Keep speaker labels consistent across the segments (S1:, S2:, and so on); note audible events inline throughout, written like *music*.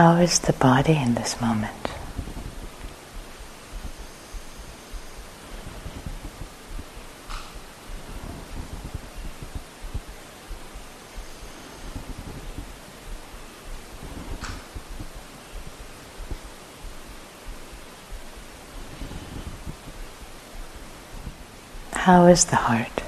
S1: How is the body in this moment? How is the heart?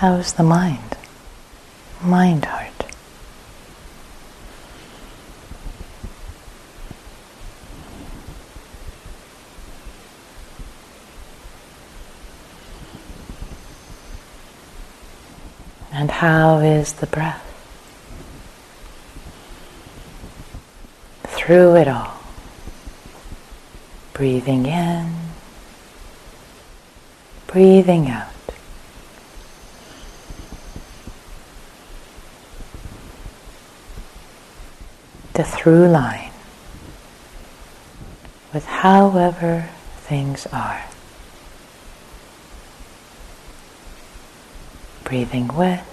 S1: How's the mind? Mind heart. And how is the breath? Through it all. Breathing in, breathing out. The through line with however things are. Breathing with.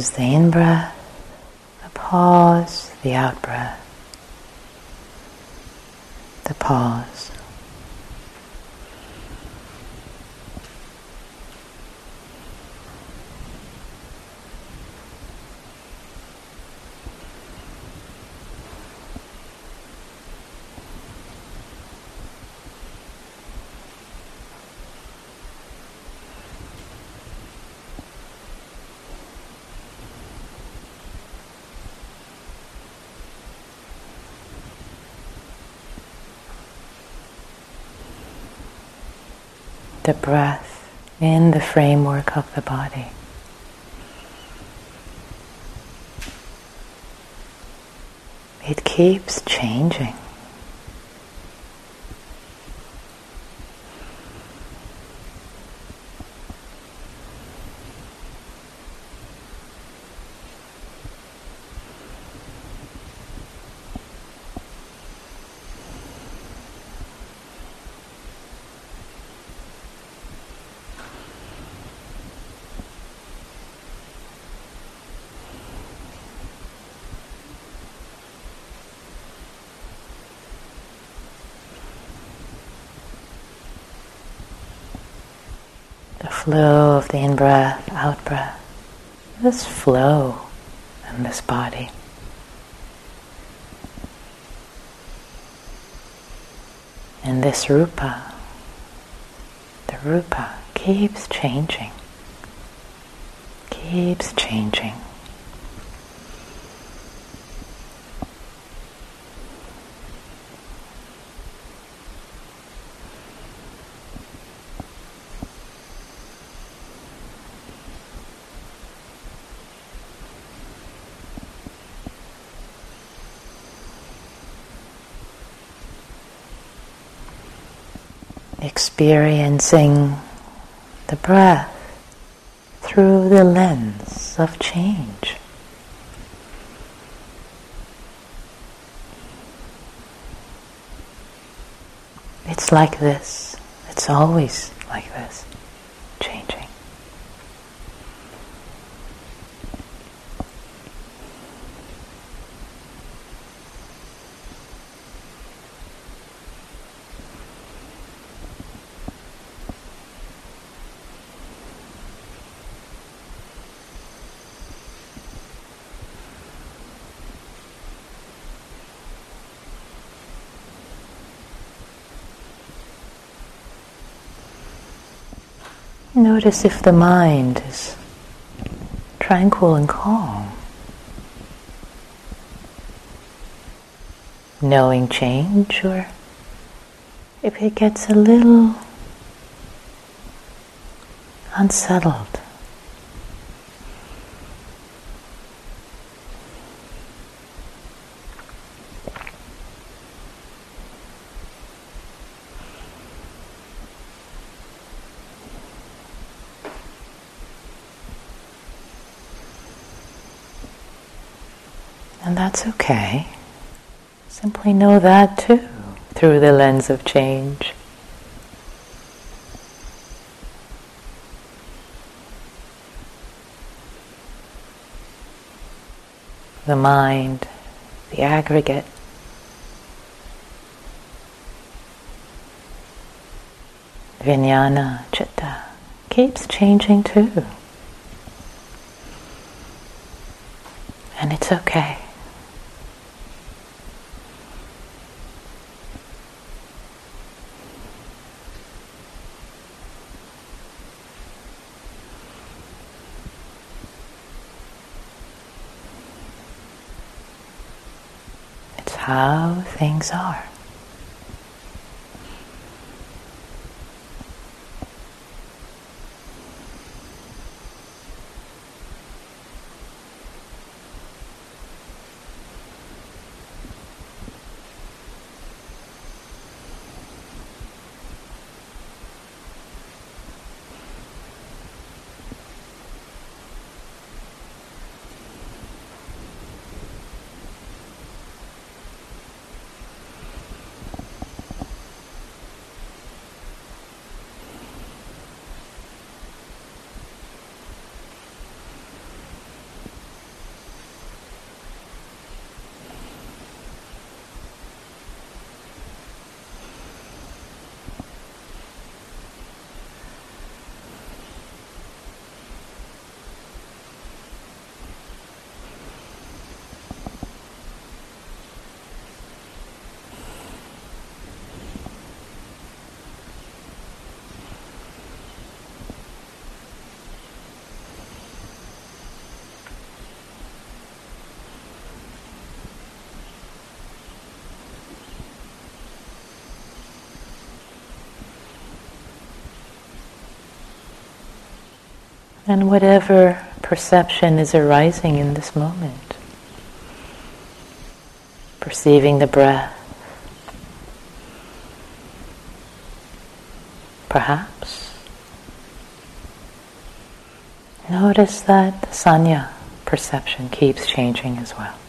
S1: Is the in breath, the pause, the out breath, the pause. The breath in the framework of the body. It keeps changing. Flow of the in breath, out breath. This flow in this body. And this rupa, the rupa keeps changing, keeps changing. Experiencing the breath through the lens of change. It's like this. It's always like this, changing. Notice if the mind is tranquil and calm. Knowing change, or if it gets a little unsettled. And that's okay. Simply know that too, through the lens of change. The mind, the aggregate, vijnana, chitta, keeps changing too. And it's okay. And whatever perception is arising in this moment. Perceiving the breath. Perhaps. Notice that the sanya perception keeps changing as well.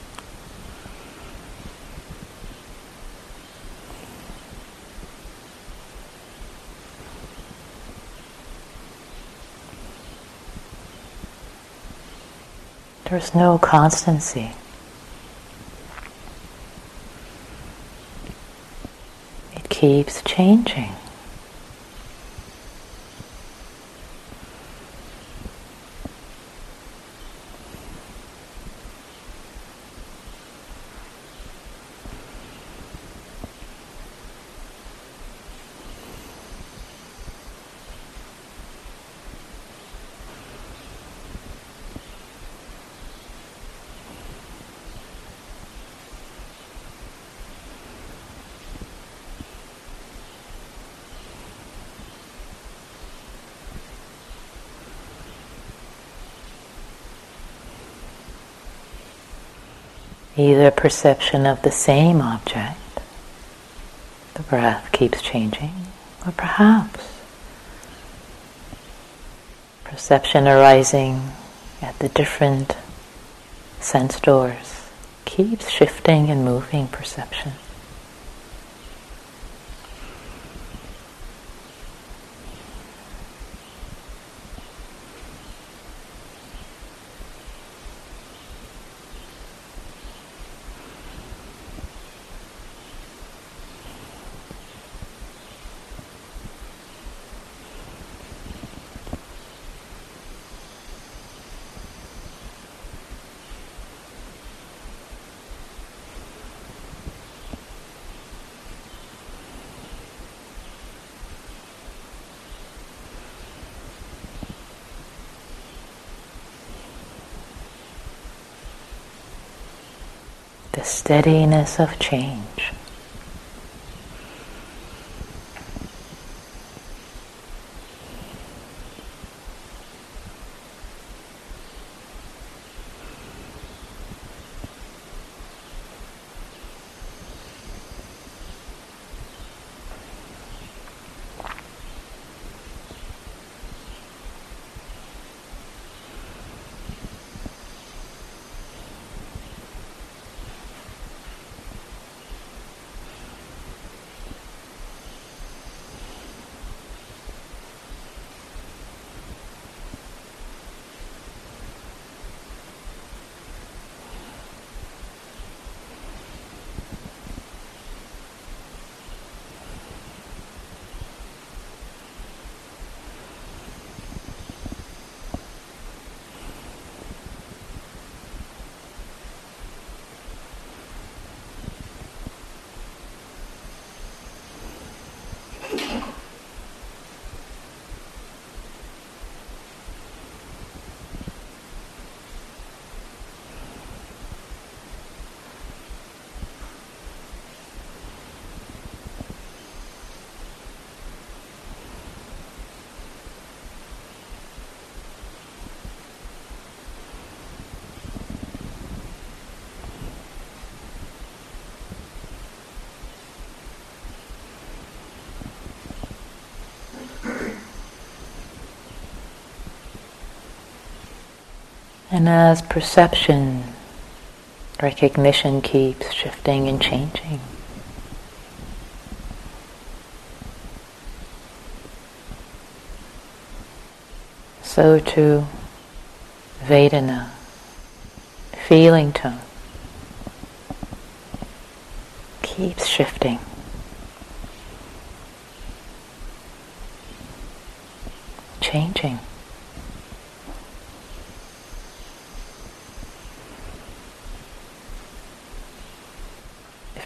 S1: There's no constancy. It keeps changing. Either perception of the same object, the breath keeps changing, Or perhaps perception arising at the different sense doors keeps shifting and moving perception. the steadiness of change. And as perception, recognition keeps shifting and changing, so too Vedana, feeling tone, keeps shifting. Changing.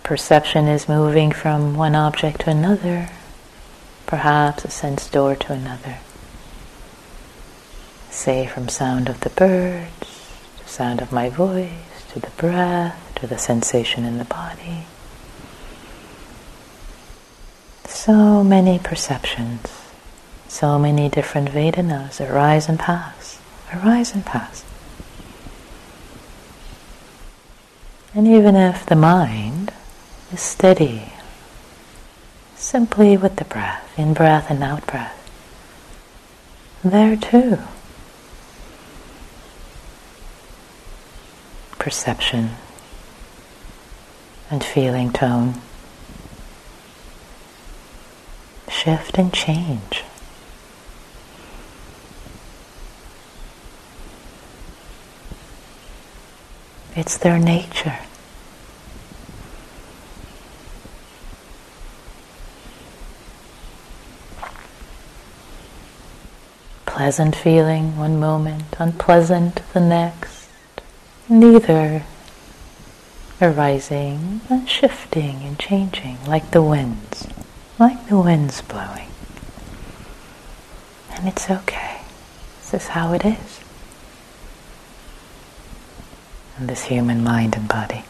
S1: Perception is moving from one object to another, perhaps a sense door to another. Say from sound of the birds, to sound of my voice, to the breath, to the sensation in the body. So many perceptions, so many different Vedanas arise and pass, arise and pass. And even if the mind is steady, simply with the breath, in breath and out breath. There too, perception and feeling tone shift and change. It's their nature. Pleasant feeling one moment, unpleasant the next, neither arising and shifting and changing like the winds, like the winds blowing. And it's okay. This is how it is. In this human mind and body.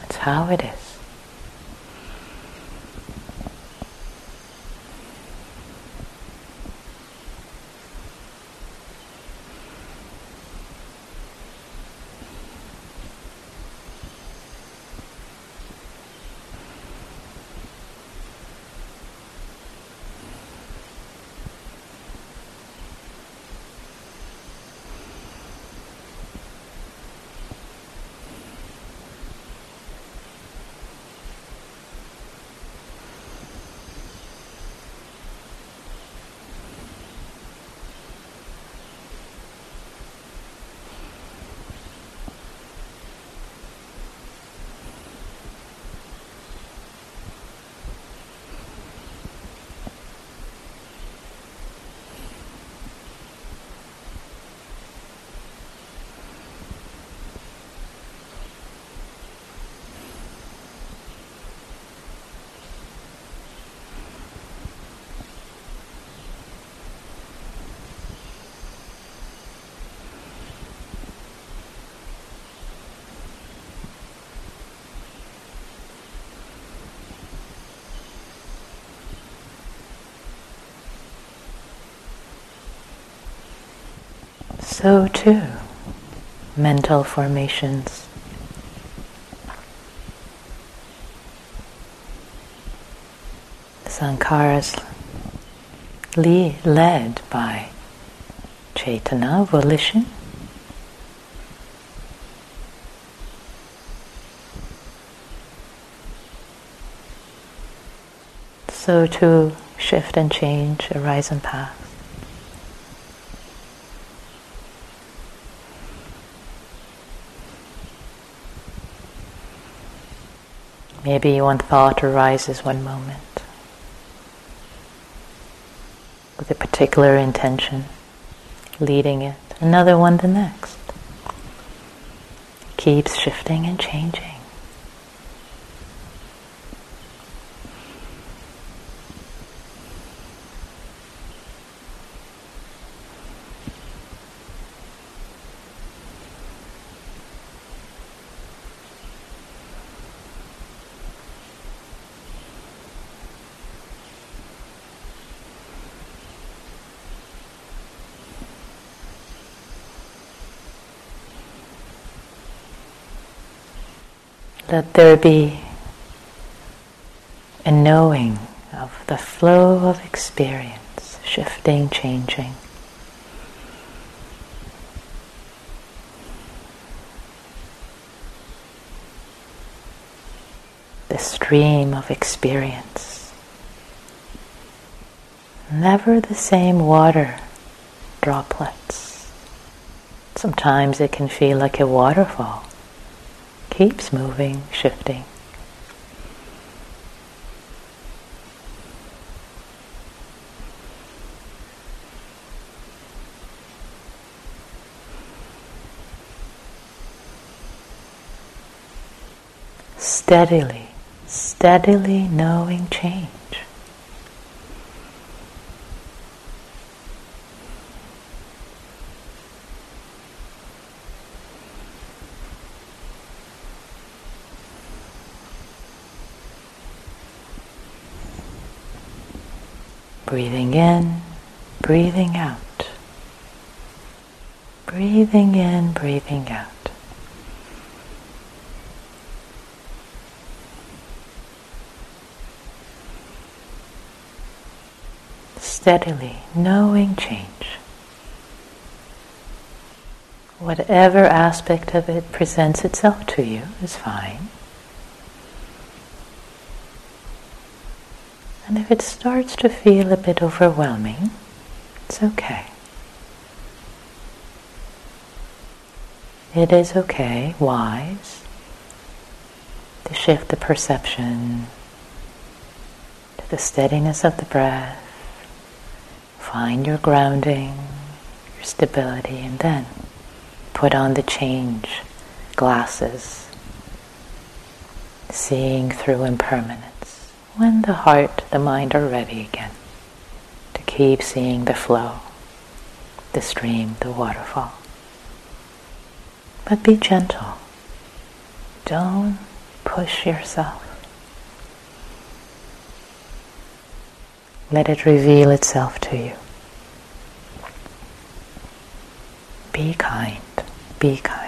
S1: That's how it is. So too, mental formations. Sankharas led by Cetana, volition. So too shift and change, arise and pass. Maybe one thought arises one moment with a particular intention, leading it, another one the next. Keeps shifting and changing. Let there be a knowing of the flow of experience, shifting, changing. The stream of experience. Never the same water droplets. Sometimes it can feel like a waterfall keeps moving, shifting. Steadily, steadily knowing change. Breathing in, breathing out. Breathing in, breathing out. Steadily, knowing change. Whatever aspect of it presents itself to you is fine. And if it starts to feel a bit overwhelming, it's okay. It is okay, wise, to shift the perception to the steadiness of the breath. Find your grounding, your stability, and then put on the change glasses, seeing through impermanence when the heart, the mind are ready again to keep seeing the flow, the stream, the waterfall. But be gentle. Don't push yourself. Let it reveal itself to you. Be kind. Be kind.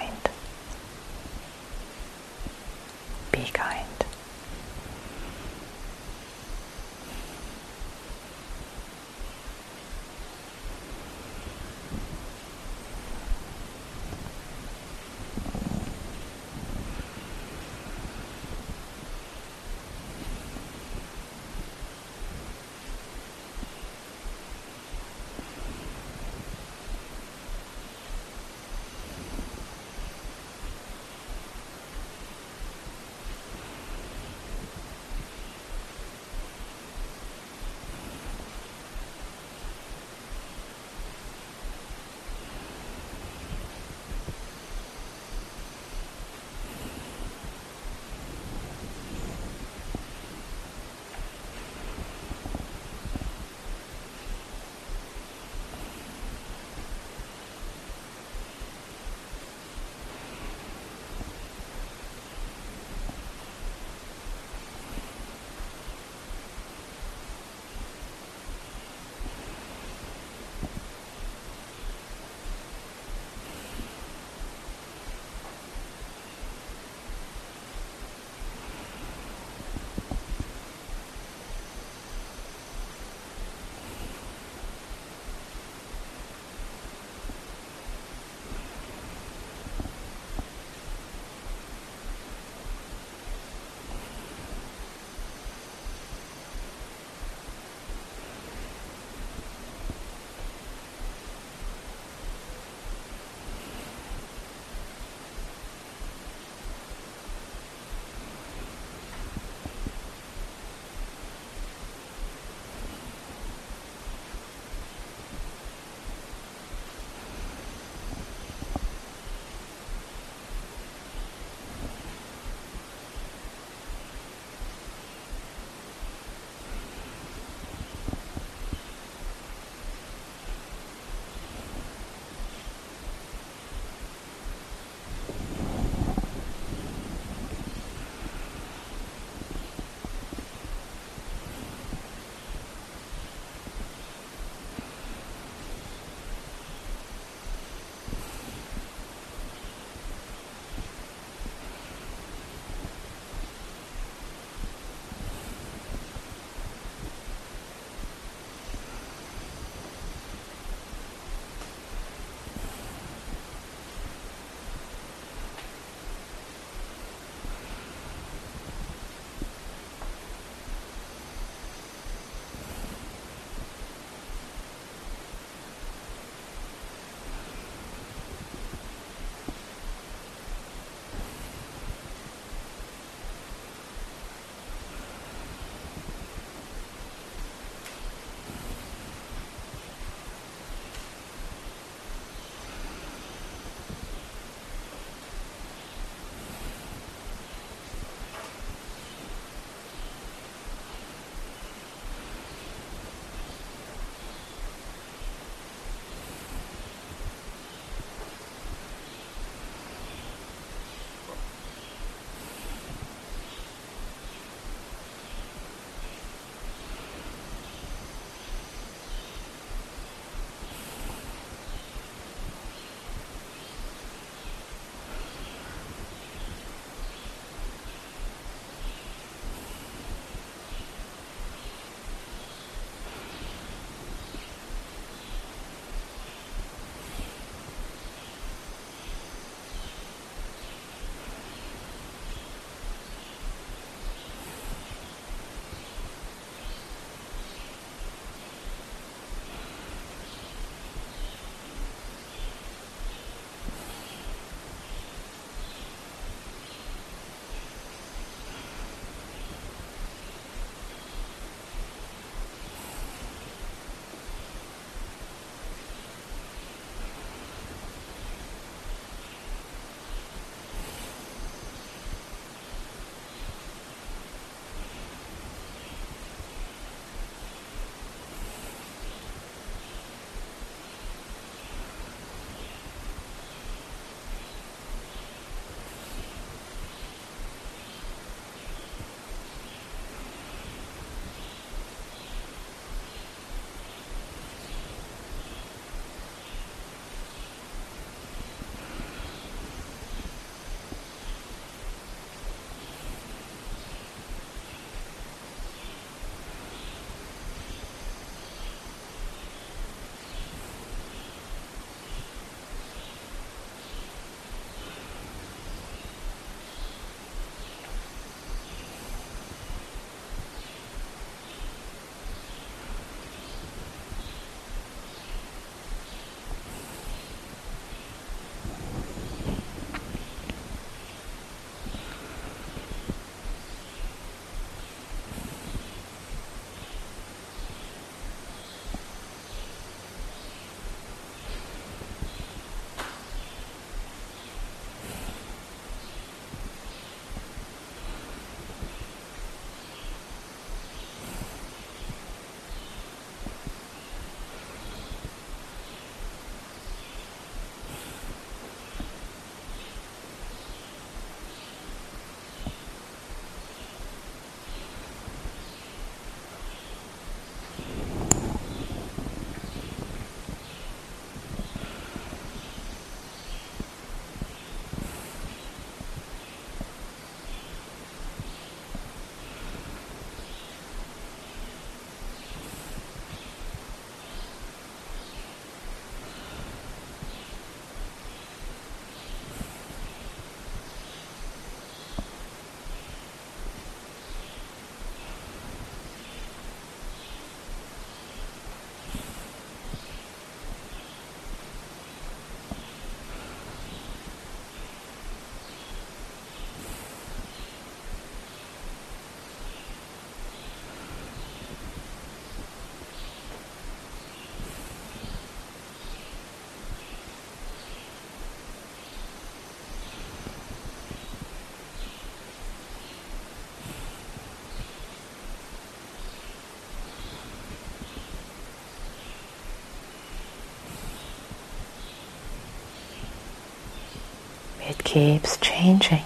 S1: Keeps changing.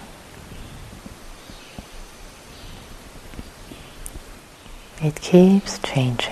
S1: It keeps changing.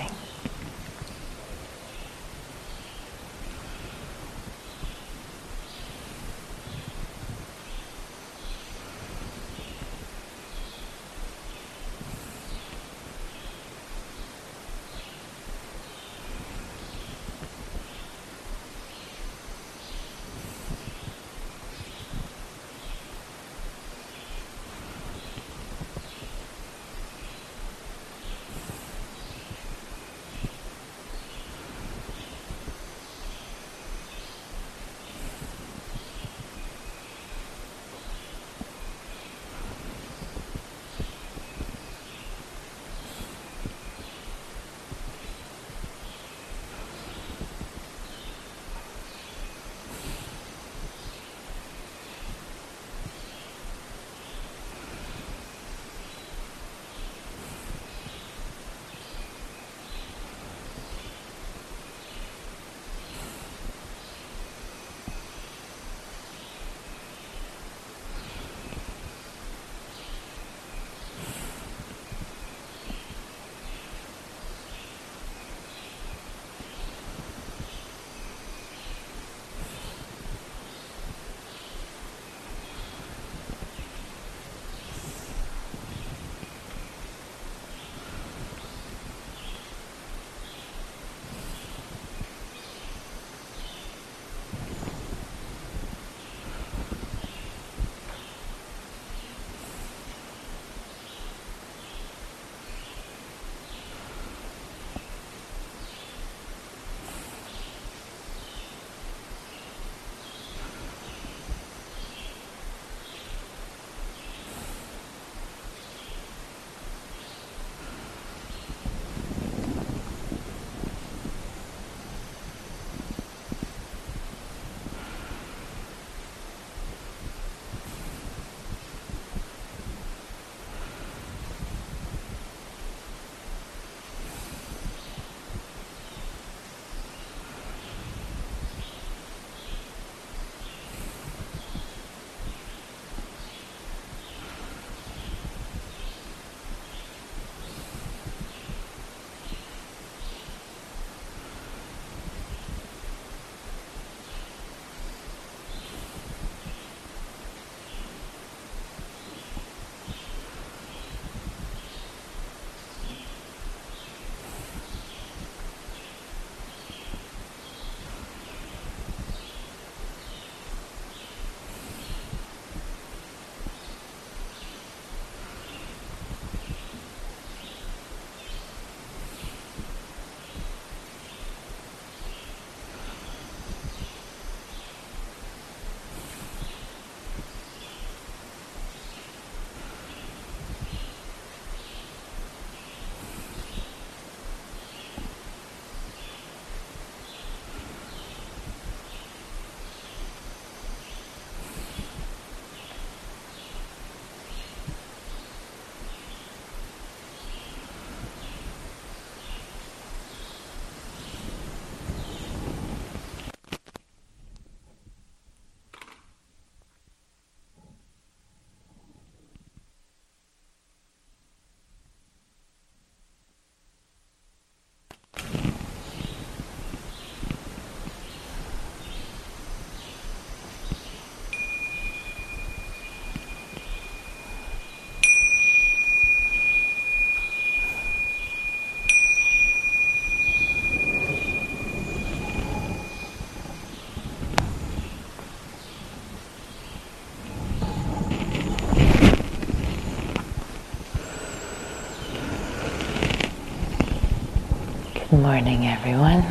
S1: Morning, everyone.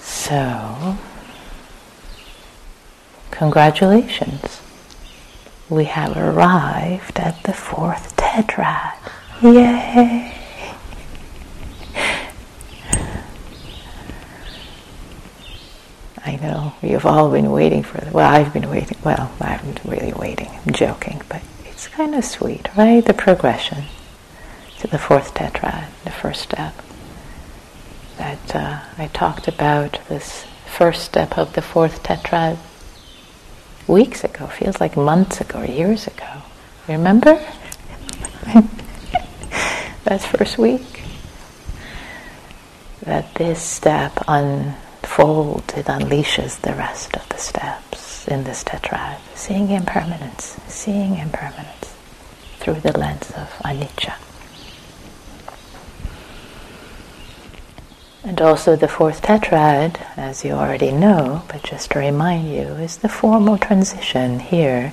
S1: So, congratulations. We have arrived at the fourth tetrad. Yay! I know you've all been waiting for it. Well, I've been waiting. Well, I haven't really waiting. I'm joking, but it's kind of sweet, right? The progression to the fourth tetrad, the first step. that uh, I talked about this first step of the fourth tetrad weeks ago, feels like months ago, years ago. Remember? *laughs* That's first week. That this step unfolds, it unleashes the rest of the steps in this tetrad. Seeing impermanence, seeing impermanence through the lens of anicca. And also the fourth tetrad, as you already know, but just to remind you, is the formal transition here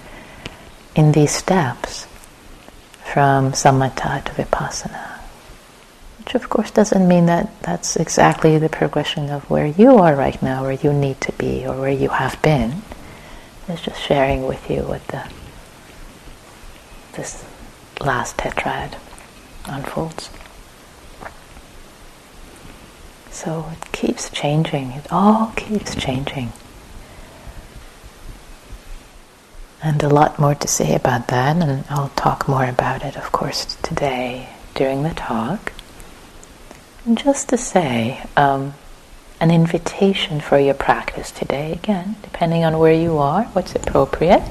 S1: in these steps from samatha to vipassana. Which of course doesn't mean that that's exactly the progression of where you are right now, where you need to be, or where you have been. It's just sharing with you what the this last tetrad unfolds. So it keeps changing, it all keeps changing. And a lot more to say about that, and I'll talk more about it, of course, today during the talk. And just to say, um, an invitation for your practice today, again, depending on where you are, what's appropriate.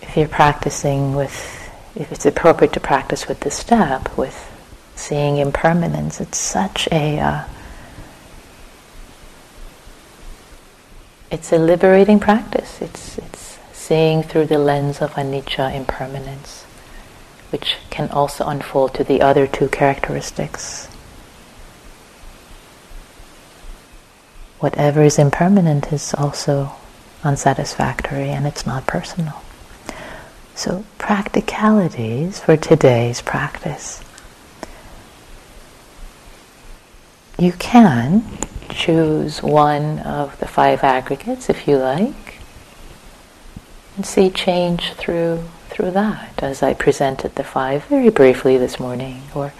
S1: If you're practicing with if it's appropriate to practice with the step, with seeing impermanence, it's such a uh, it's a liberating practice. It's it's seeing through the lens of anicca impermanence, which can also unfold to the other two characteristics. Whatever is impermanent is also unsatisfactory and it's not personal. So, practicalities for today's practice. You can choose one of the five aggregates if you like and see change through through that as I presented the five very briefly this morning or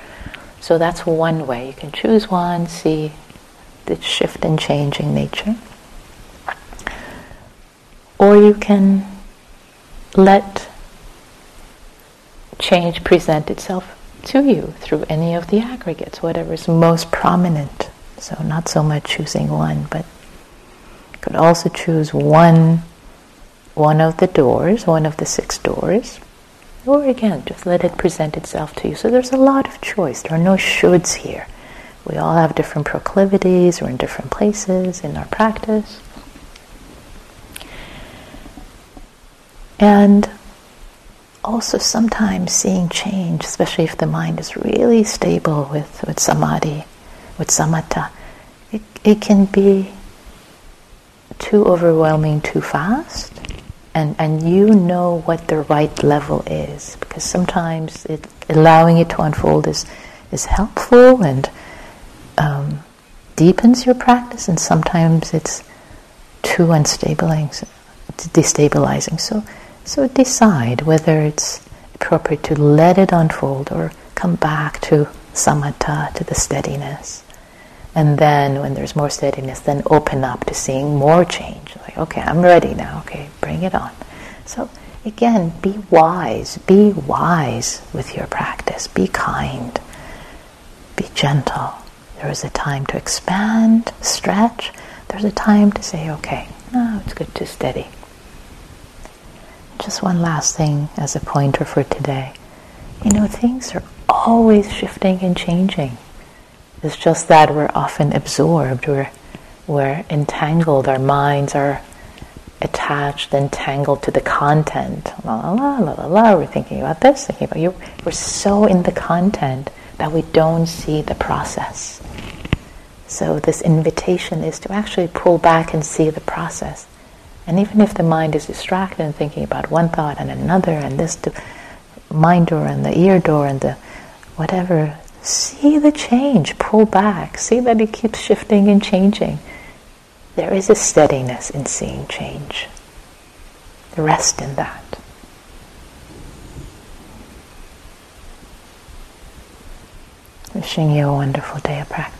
S1: so that's one way you can choose one see the shift and changing nature or you can let change present itself to you through any of the aggregates, whatever is most prominent. So not so much choosing one, but could also choose one one of the doors, one of the six doors. Or again, just let it present itself to you. So there's a lot of choice. There are no shoulds here. We all have different proclivities, we're in different places in our practice. And also sometimes seeing change, especially if the mind is really stable with, with samadhi, with samatha, it, it can be too overwhelming too fast. And, and you know what the right level is because sometimes it, allowing it to unfold is, is helpful and um, deepens your practice, and sometimes it's too unstabilizing, destabilizing. So so decide whether it's appropriate to let it unfold or come back to samatha, to the steadiness. And then when there's more steadiness, then open up to seeing more change. Okay, I'm ready now. Okay, bring it on. So again, be wise. Be wise with your practice. Be kind. Be gentle. There is a time to expand, stretch. There's a time to say, okay, now it's good to steady. Just one last thing as a pointer for today. You know, things are always shifting and changing. It's just that we're often absorbed, we're, we're entangled, our minds are attached, entangled to the content. La la la la la la, we're thinking about this, thinking about you. We're so in the content that we don't see the process. So, this invitation is to actually pull back and see the process. And even if the mind is distracted and thinking about one thought and another and this mind door and the ear door and the whatever, see the change, pull back, see that it keeps shifting and changing. There is a steadiness in seeing change. Rest in that. Wishing you a wonderful day of practice.